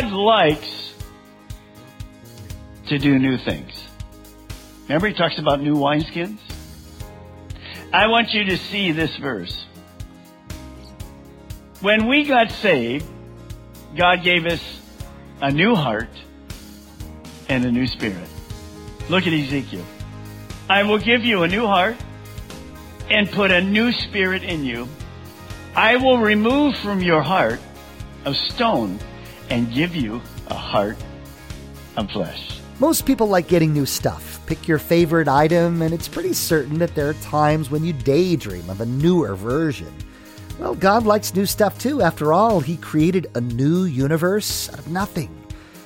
God likes to do new things. Remember, he talks about new wineskins? I want you to see this verse. When we got saved, God gave us a new heart and a new spirit. Look at Ezekiel. I will give you a new heart and put a new spirit in you. I will remove from your heart of stone and give you a heart of flesh. Most people like getting new stuff. Pick your favorite item, and it's pretty certain that there are times when you daydream of a newer version. Well, God likes new stuff too. After all, He created a new universe out of nothing.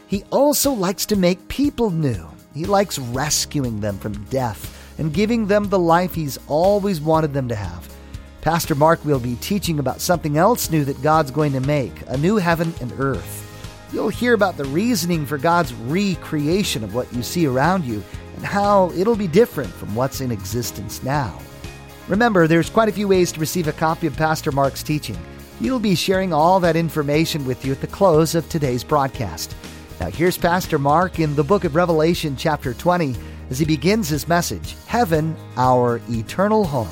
He also likes to make people new. He likes rescuing them from death and giving them the life He's always wanted them to have. Pastor Mark will be teaching about something else new that God's going to make a new heaven and earth. You'll hear about the reasoning for God's recreation of what you see around you and how it'll be different from what's in existence now. Remember, there's quite a few ways to receive a copy of Pastor Mark's teaching. He'll be sharing all that information with you at the close of today's broadcast. Now, here's Pastor Mark in the book of Revelation, chapter 20, as he begins his message Heaven, our eternal home.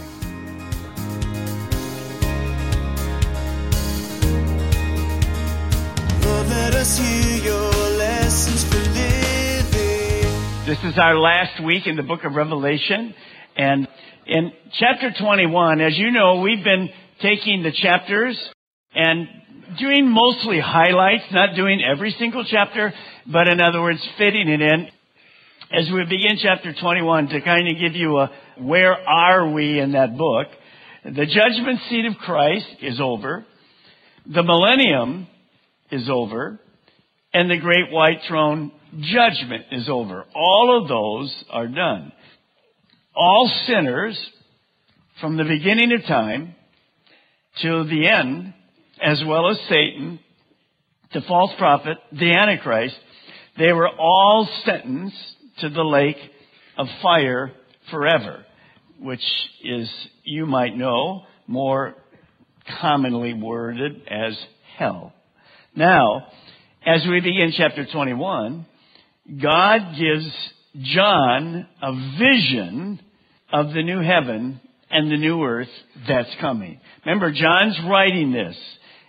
This is our last week in the book of Revelation. And in chapter 21, as you know, we've been taking the chapters and doing mostly highlights, not doing every single chapter, but in other words, fitting it in. As we begin chapter 21 to kind of give you a where are we in that book, the judgment seat of Christ is over. The millennium is over. And the great white throne judgment is over. All of those are done. All sinners from the beginning of time to the end, as well as Satan, the false prophet, the Antichrist, they were all sentenced to the lake of fire forever, which is, you might know, more commonly worded as hell. Now, as we begin chapter 21, God gives John a vision of the new heaven and the new earth that's coming. Remember, John's writing this,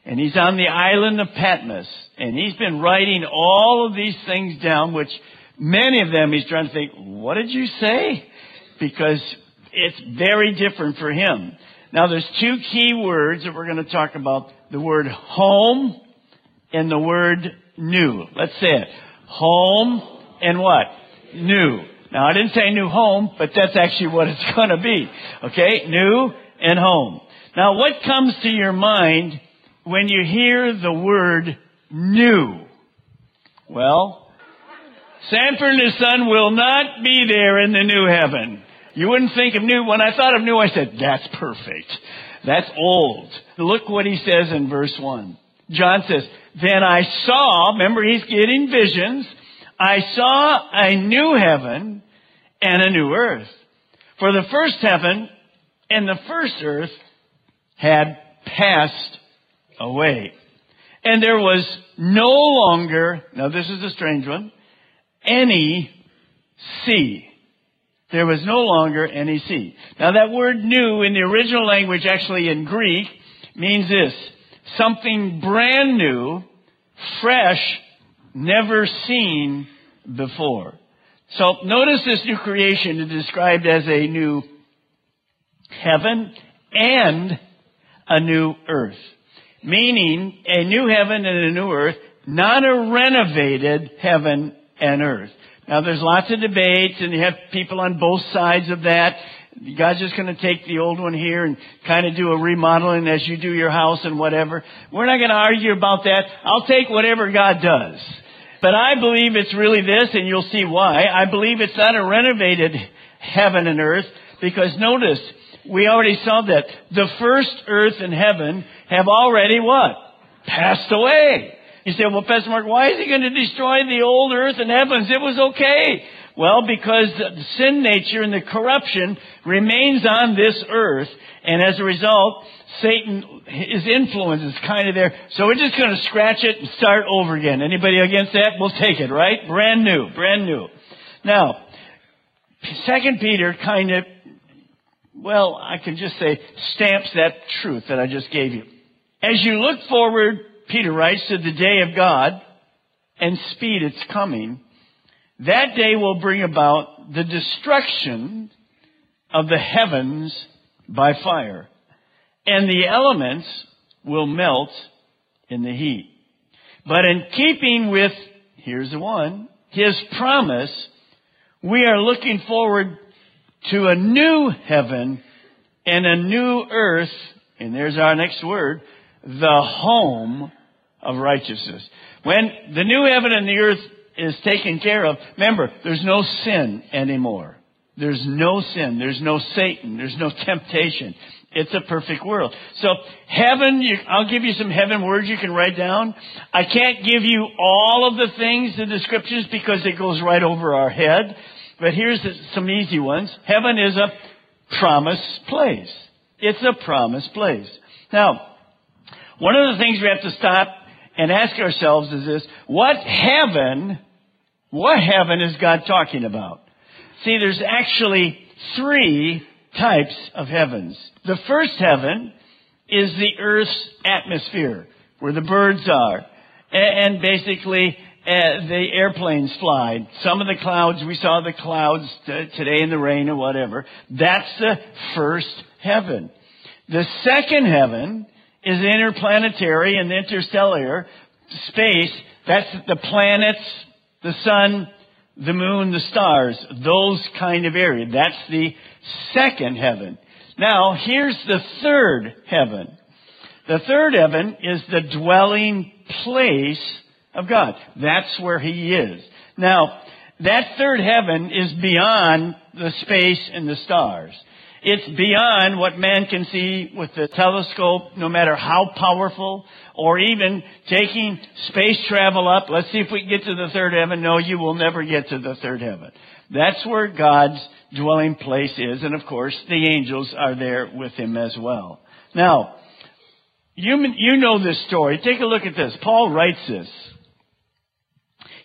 and he's on the island of Patmos, and he's been writing all of these things down, which many of them he's trying to think, what did you say? Because it's very different for him. Now, there's two key words that we're going to talk about the word home and the word new. Let's say it. Home and what? New. Now I didn't say new home, but that's actually what it's gonna be. Okay? New and home. Now what comes to your mind when you hear the word new? Well, Sanford and his son will not be there in the new heaven. You wouldn't think of new. When I thought of new, I said, that's perfect. That's old. Look what he says in verse 1. John says, Then I saw, remember he's getting visions, I saw a new heaven and a new earth. For the first heaven and the first earth had passed away. And there was no longer, now this is a strange one, any sea. There was no longer any sea. Now that word new in the original language actually in Greek means this something brand new, fresh, never seen before. So notice this new creation is described as a new heaven and a new earth. Meaning a new heaven and a new earth not a renovated heaven and earth. Now there's lots of debates and you have people on both sides of that. God's just going to take the old one here and kind of do a remodeling as you do your house and whatever. We're not going to argue about that. I'll take whatever God does. But I believe it's really this, and you'll see why. I believe it's not a renovated heaven and earth, because notice, we already saw that the first earth and heaven have already what? Passed away. You say, well, Pastor Mark, why is he going to destroy the old earth and heavens? It was okay. Well, because the sin nature and the corruption remains on this earth, and as a result, Satan, his influence is kind of there. So we're just going to scratch it and start over again. Anybody against that? We'll take it, right? Brand new, brand new. Now, Second Peter kind of, well, I can just say, stamps that truth that I just gave you. As you look forward, Peter writes, to the day of God and speed its coming, that day will bring about the destruction of the heavens by fire, and the elements will melt in the heat. But in keeping with, here's the one, his promise, we are looking forward to a new heaven and a new earth, and there's our next word, the home of righteousness. When the new heaven and the earth is taken care of, remember, there's no sin anymore. There's no sin. There's no Satan. There's no temptation. It's a perfect world. So heaven, you, I'll give you some heaven words you can write down. I can't give you all of the things, the descriptions, because it goes right over our head. But here's some easy ones. Heaven is a promise place. It's a promise place. Now, one of the things we have to stop and ask ourselves is this, what heaven, what heaven is God talking about? See, there's actually three types of heavens. The first heaven is the earth's atmosphere, where the birds are, and basically uh, the airplanes fly. Some of the clouds, we saw the clouds t- today in the rain or whatever. That's the first heaven. The second heaven is interplanetary and interstellar space. That's the planets, the sun, the moon, the stars, those kind of area. That's the second heaven. Now, here's the third heaven. The third heaven is the dwelling place of God. That's where He is. Now, that third heaven is beyond the space and the stars. It's beyond what man can see with the telescope, no matter how powerful, or even taking space travel up. Let's see if we can get to the third heaven. No, you will never get to the third heaven. That's where God's dwelling place is, and of course, the angels are there with him as well. Now, you, you know this story. Take a look at this. Paul writes this.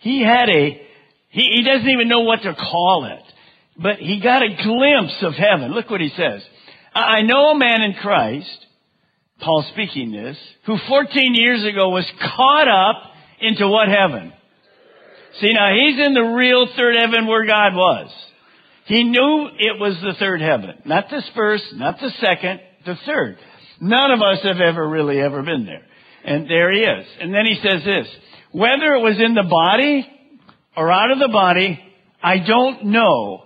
He had a, he, he doesn't even know what to call it but he got a glimpse of heaven. Look what he says. I know a man in Christ, Paul speaking this, who 14 years ago was caught up into what heaven? See, now he's in the real third heaven where God was. He knew it was the third heaven. Not this first, not the second, the third. None of us have ever really ever been there. And there he is. And then he says this, whether it was in the body or out of the body, I don't know,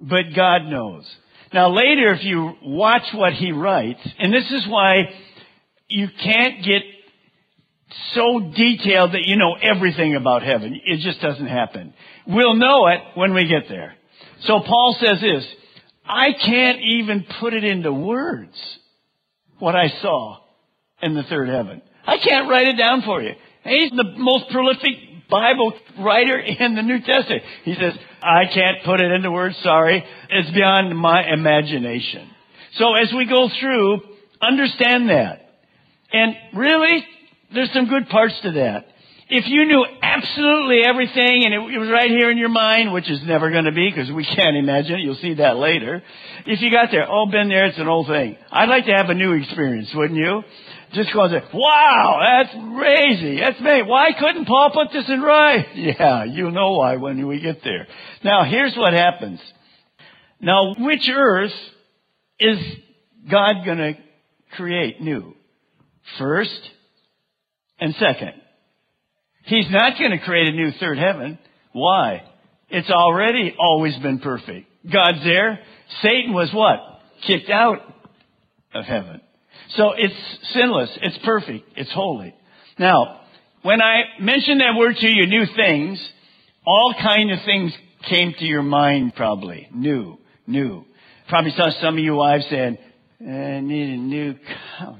but God knows. Now later, if you watch what he writes, and this is why you can't get so detailed that you know everything about heaven. It just doesn't happen. We'll know it when we get there. So Paul says this, I can't even put it into words what I saw in the third heaven. I can't write it down for you. He's the most prolific Bible writer in the New Testament. He says, I can't put it into words, sorry. It's beyond my imagination. So as we go through, understand that. And really, there's some good parts to that. If you knew absolutely everything and it was right here in your mind, which is never going to be because we can't imagine it, you'll see that later. If you got there, oh, been there, it's an old thing. I'd like to have a new experience, wouldn't you? Just and say, wow, that's crazy. That's me. Why couldn't Paul put this in right? Yeah, you know why when we get there. Now, here's what happens. Now, which earth is God going to create new? First and second. He's not going to create a new third heaven. Why? It's already always been perfect. God's there. Satan was what? Kicked out of heaven. So it's sinless. It's perfect. It's holy. Now, when I mentioned that word to you, new things, all kind of things came to your mind probably. New, new. Probably saw some of you wives saying, I need a new couch.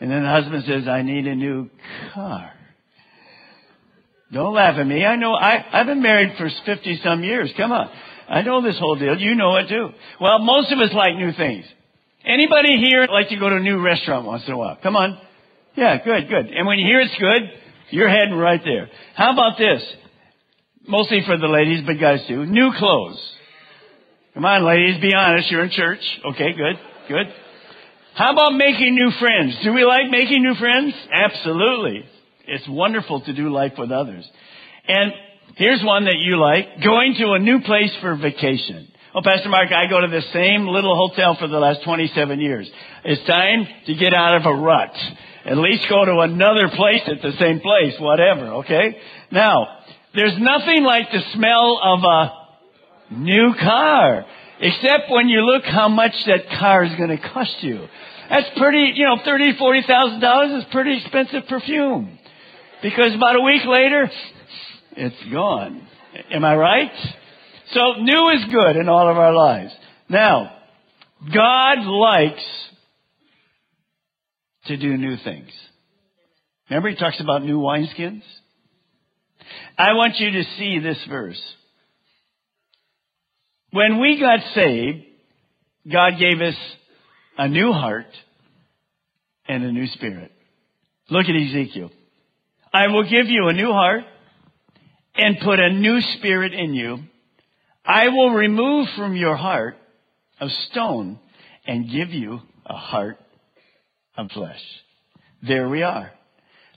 And then the husband says, I need a new car. Don't laugh at me. I know, I, I've been married for 50 some years. Come on. I know this whole deal. You know it too. Well, most of us like new things. Anybody here like to go to a new restaurant once in a while? Come on. Yeah, good, good. And when you hear it's good, you're heading right there. How about this? Mostly for the ladies, but guys too. New clothes. Come on, ladies, be honest. You're in church. Okay, good, good. How about making new friends? Do we like making new friends? Absolutely. It's wonderful to do life with others. And here's one that you like. Going to a new place for vacation. Oh, Pastor Mark, I go to the same little hotel for the last 27 years. It's time to get out of a rut. At least go to another place at the same place, whatever, okay? Now, there's nothing like the smell of a new car. Except when you look how much that car is going to cost you. That's pretty, you know, thirty, forty thousand dollars is pretty expensive perfume. Because about a week later, it's gone. Am I right? So new is good in all of our lives. Now, God likes to do new things. Remember he talks about new wineskins? I want you to see this verse. When we got saved, God gave us a new heart and a new spirit. Look at Ezekiel. I will give you a new heart and put a new spirit in you. I will remove from your heart of stone and give you a heart of flesh. There we are.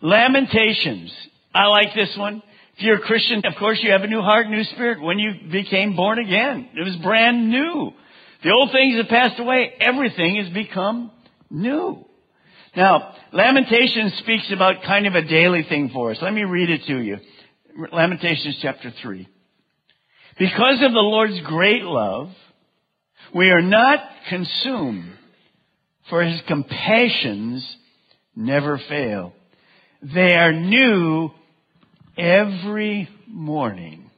Lamentations. I like this one. If you're a Christian, of course you have a new heart, new spirit when you became born again. It was brand new. The old things have passed away. Everything has become new. Now, Lamentations speaks about kind of a daily thing for us. Let me read it to you. Lamentations chapter 3. Because of the Lord's great love, we are not consumed, for his compassions never fail. They are new every morning.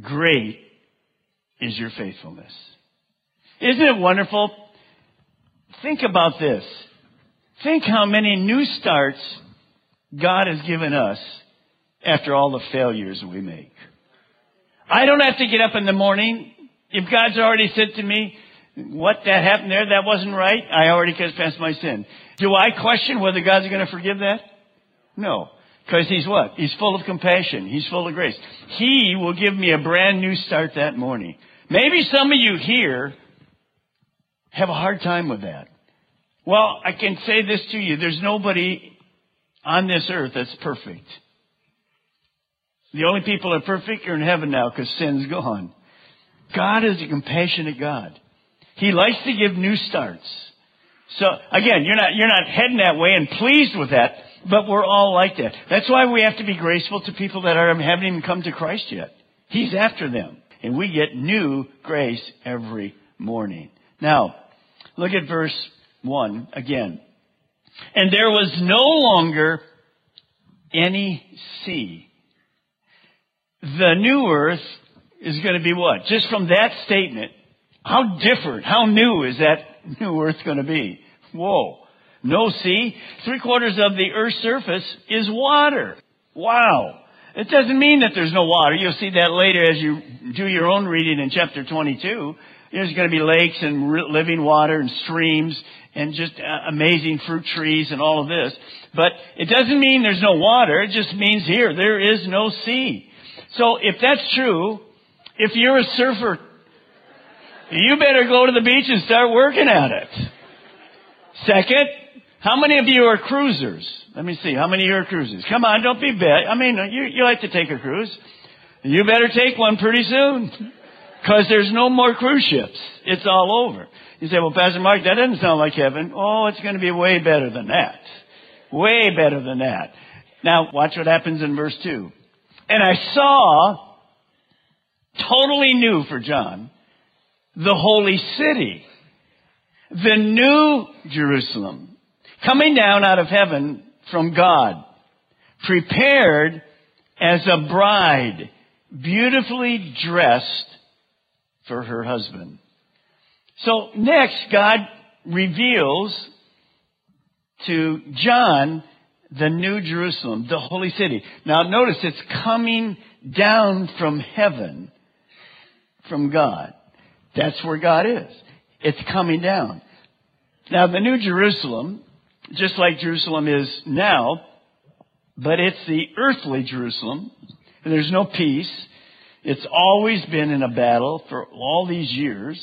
Great is your faithfulness. Isn't it wonderful? Think about this. Think how many new starts God has given us after all the failures we make. I don't have to get up in the morning. If God's already said to me, what that happened there, that wasn't right, I already confessed my sin. Do I question whether God's going to forgive that? No. Because he's what? He's full of compassion. He's full of grace. He will give me a brand new start that morning. Maybe some of you here have a hard time with that. Well, I can say this to you. There's nobody on this earth that's perfect. The only people that are perfect are in heaven now because sin's gone. God is a compassionate God. He likes to give new starts. So again, you're not, you're not heading that way and pleased with that, but we're all like that. That's why we have to be graceful to people that are, haven't even come to Christ yet. He's after them. And we get new grace every morning. Now, look at verse 1 again. And there was no longer any sea. The new earth is going to be what? Just from that statement, how different, how new is that new earth going to be? Whoa. No sea. Three quarters of the earth's surface is water. Wow. It doesn't mean that there's no water. You'll see that later as you do your own reading in chapter 22. There's going to be lakes and living water and streams and just uh, amazing fruit trees and all of this. But it doesn't mean there's no water. It just means here there is no sea. So if that's true, if you're a surfer, you better go to the beach and start working at it. Second, how many of you are cruisers? Let me see. How many of you are cruisers? Come on, don't be bad. I mean, you, you like to take a cruise. You better take one pretty soon. Cause there's no more cruise ships. It's all over. You say, well, Pastor Mark, that doesn't sound like heaven. Oh, it's going to be way better than that. Way better than that. Now, watch what happens in verse 2. And I saw, totally new for John, the holy city, the new Jerusalem, coming down out of heaven from God, prepared as a bride, beautifully dressed for her husband. So next, God reveals to John the New Jerusalem, the holy city. Now notice it's coming down from heaven, from God. That's where God is. It's coming down. Now the New Jerusalem, just like Jerusalem is now, but it's the earthly Jerusalem. And there's no peace. It's always been in a battle for all these years.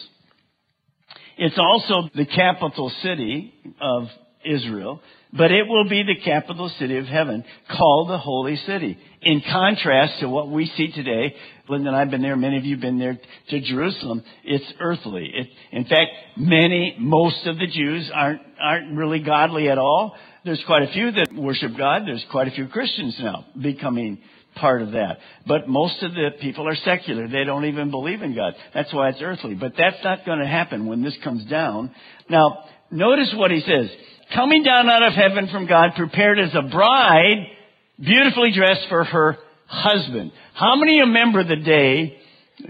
It's also the capital city of Israel, but it will be the capital city of heaven called the Holy City. In contrast to what we see today, Linda and I have been there, many of you have been there to Jerusalem, it's earthly. It, in fact, many, most of the Jews aren't, aren't really godly at all. There's quite a few that worship God. There's quite a few Christians now becoming part of that. But most of the people are secular. They don't even believe in God. That's why it's earthly. But that's not going to happen when this comes down. Now, notice what he says. Coming down out of heaven from God, prepared as a bride, beautifully dressed for her husband. How many remember the day,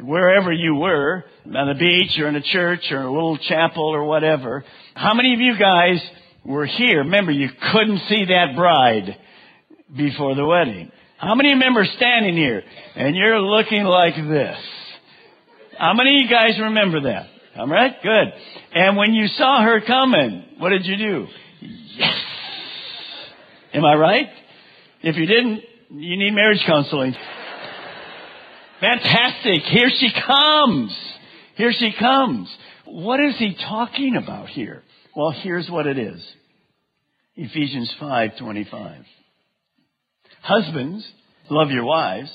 wherever you were, on the beach or in a church or a little chapel or whatever, how many of you guys were here? Remember, you couldn't see that bride before the wedding. How many remember standing here and you're looking like this? How many of you guys remember that? All right, good. And when you saw her coming, what did you do? Yes. Am I right? If you didn't, you need marriage counseling. Fantastic. Here she comes. Here she comes. What is he talking about here? Well, here's what it is. Ephesians 5:25. Husbands, love your wives,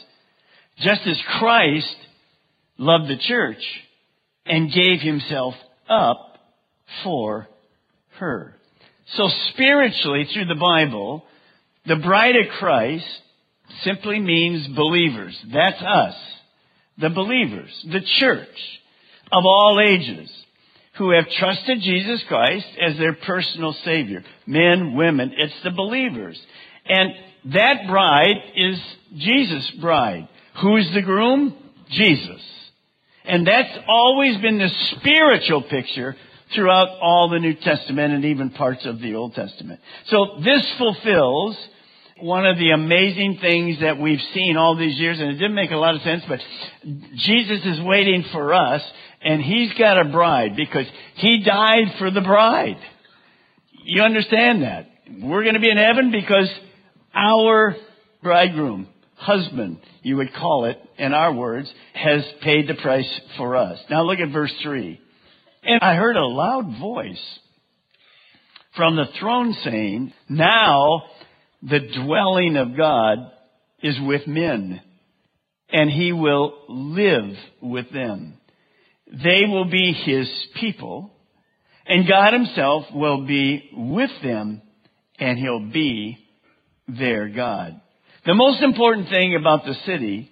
just as Christ loved the church and gave himself up for her. So spiritually, through the Bible, the bride of Christ simply means believers. That's us. The believers. The church of all ages who have trusted Jesus Christ as their personal Savior. Men, women, it's the believers. And that bride is Jesus' bride. Who's the groom? Jesus. And that's always been the spiritual picture throughout all the New Testament and even parts of the Old Testament. So this fulfills one of the amazing things that we've seen all these years, and it didn't make a lot of sense, but Jesus is waiting for us, and He's got a bride because He died for the bride. You understand that? We're going to be in heaven because our bridegroom, husband, you would call it, in our words, has paid the price for us. Now look at verse 3. And I heard a loud voice from the throne saying, Now the dwelling of God is with men, and he will live with them. They will be his people, and God himself will be with them, and he'll be their God. The most important thing about the city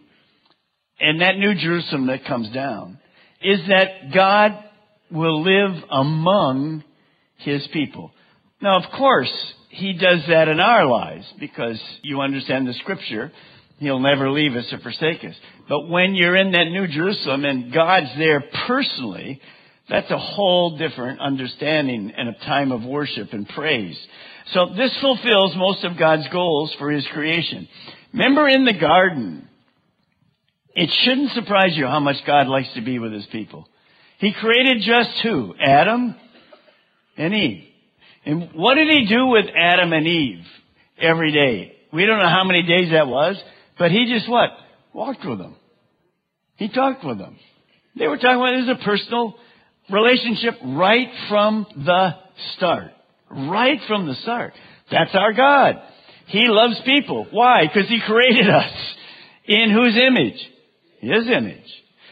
and that New Jerusalem that comes down is that God will live among his people. Now, of course, he does that in our lives because you understand the scripture. He'll never leave us or forsake us. But when you're in that New Jerusalem and God's there personally, that's a whole different understanding and a time of worship and praise. So this fulfills most of God's goals for His creation. Remember in the garden, it shouldn't surprise you how much God likes to be with His people. He created just who? Adam and Eve. And what did He do with Adam and Eve every day? We don't know how many days that was, but He just what? Walked with them. He talked with them. They were talking about this is a personal relationship right from the start. Right from the start. That's our God. He loves people. Why? Because He created us. In whose image? His image.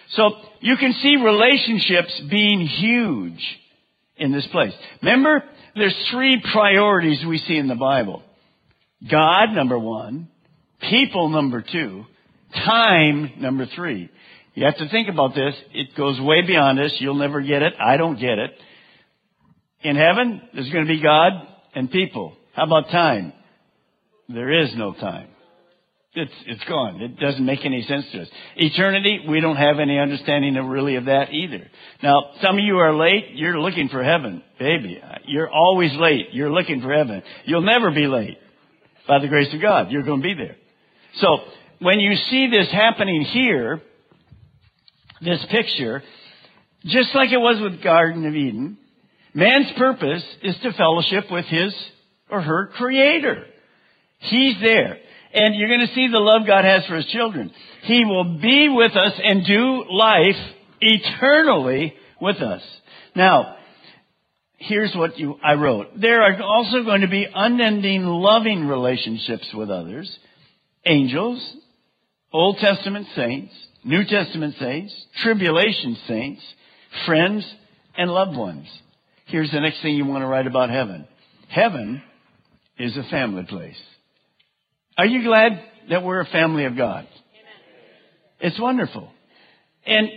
So you can see relationships being huge in this place. Remember, there's three priorities we see in the Bible. God, number one. People, number two. Time, number three. You have to think about this. It goes way beyond this. You'll never get it. I don't get it. In heaven, there's going to be God and people. How about time? There is no time. It's, it's gone. It doesn't make any sense to us. Eternity, we don't have any understanding of really of that either. Now, some of you are late. You're looking for heaven. Baby, you're always late. You're looking for heaven. You'll never be late. By the grace of God, you're going to be there. So, when you see this happening here, this picture, just like it was with Garden of Eden, man's purpose is to fellowship with his or her creator. He's there. And you're going to see the love God has for his children. He will be with us and do life eternally with us. Now, here's what you, I wrote. There are also going to be unending loving relationships with others. Angels, Old Testament saints, New Testament saints, tribulation saints, friends, and loved ones. Here's the next thing you want to write about heaven. Heaven is a family place. Are you glad that we're a family of God? It's wonderful. And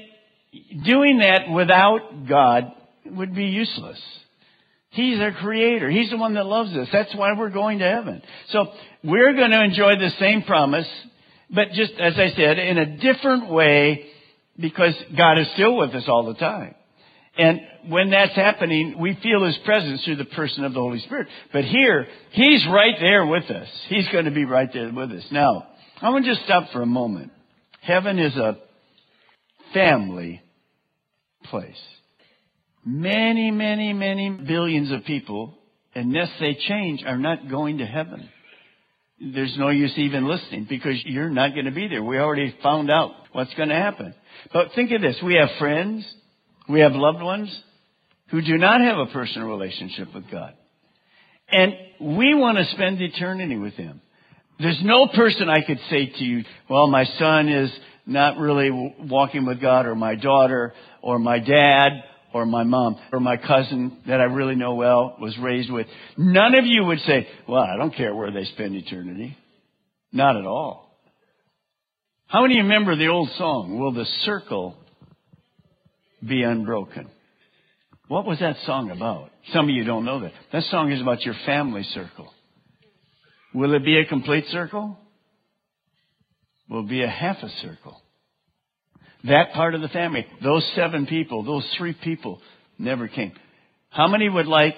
doing that without God would be useless. He's our creator. He's the one that loves us. That's why we're going to heaven. So we're going to enjoy the same promise, but just as I said, in a different way because God is still with us all the time. And when that's happening, we feel His presence through the person of the Holy Spirit. But here, He's right there with us. He's going to be right there with us. Now, I want to just stop for a moment. Heaven is a family place. Many, many, many billions of people, unless they change, are not going to heaven. There's no use even listening because you're not going to be there. We already found out what's going to happen. But think of this. We have friends. We have loved ones who do not have a personal relationship with God. And we want to spend eternity with Him. There's no person I could say to you, well, my son is not really walking with God, or my daughter, or my dad, or my mom, or my cousin that I really know well was raised with. None of you would say, well, I don't care where they spend eternity. Not at all. How many remember the old song, Will the Circle be unbroken. What was that song about? Some of you don't know that. That song is about your family circle. Will it be a complete circle? Will it be a half a circle? That part of the family, those seven people, those three people never came. How many would like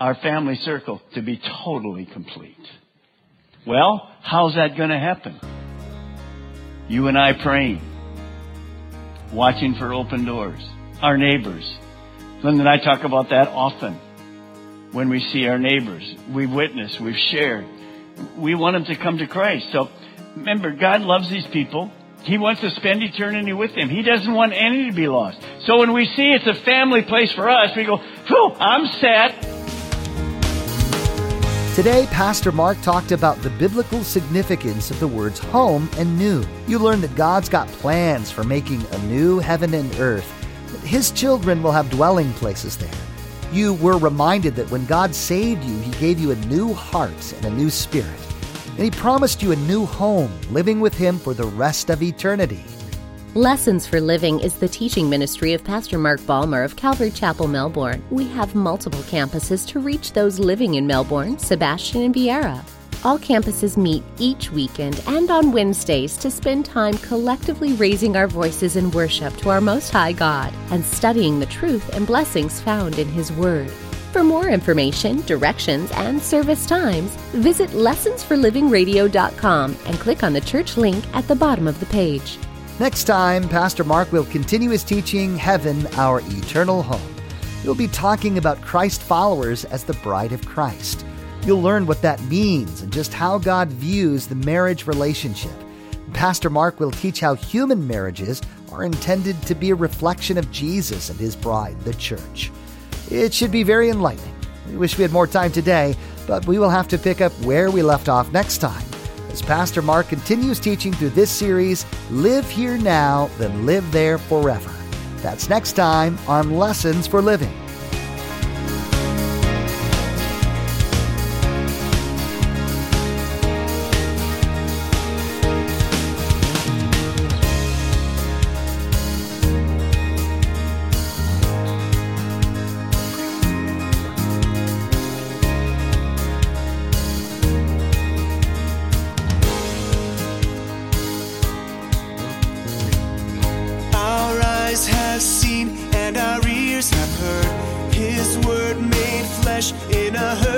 our family circle to be totally complete? Well, how's that going to happen? You and I praying, watching for open doors our neighbors. Linda and I talk about that often when we see our neighbors. We've witnessed, we've shared. We want them to come to Christ. So remember, God loves these people. He wants to spend eternity with them. He doesn't want any to be lost. So when we see it's a family place for us, we go, Phew, I'm set. Today, Pastor Mark talked about the biblical significance of the words home and new. You learned that God's got plans for making a new heaven and earth his children will have dwelling places there. You were reminded that when God saved you, He gave you a new heart and a new spirit. And He promised you a new home, living with Him for the rest of eternity. Lessons for Living is the teaching ministry of Pastor Mark Balmer of Calvary Chapel, Melbourne. We have multiple campuses to reach those living in Melbourne, Sebastian, and Viera. All campuses meet each weekend and on Wednesdays to spend time collectively raising our voices in worship to our Most High God and studying the truth and blessings found in His Word. For more information, directions, and service times, visit lessonsforlivingradio.com and click on the church link at the bottom of the page. Next time, Pastor Mark will continue his teaching Heaven, Our Eternal Home. He'll be talking about Christ followers as the bride of Christ. You'll learn what that means and just how God views the marriage relationship. Pastor Mark will teach how human marriages are intended to be a reflection of Jesus and his bride, the church. It should be very enlightening. We wish we had more time today, but we will have to pick up where we left off next time as Pastor Mark continues teaching through this series, Live Here Now, Then Live There Forever. That's next time on Lessons for Living. In a hurting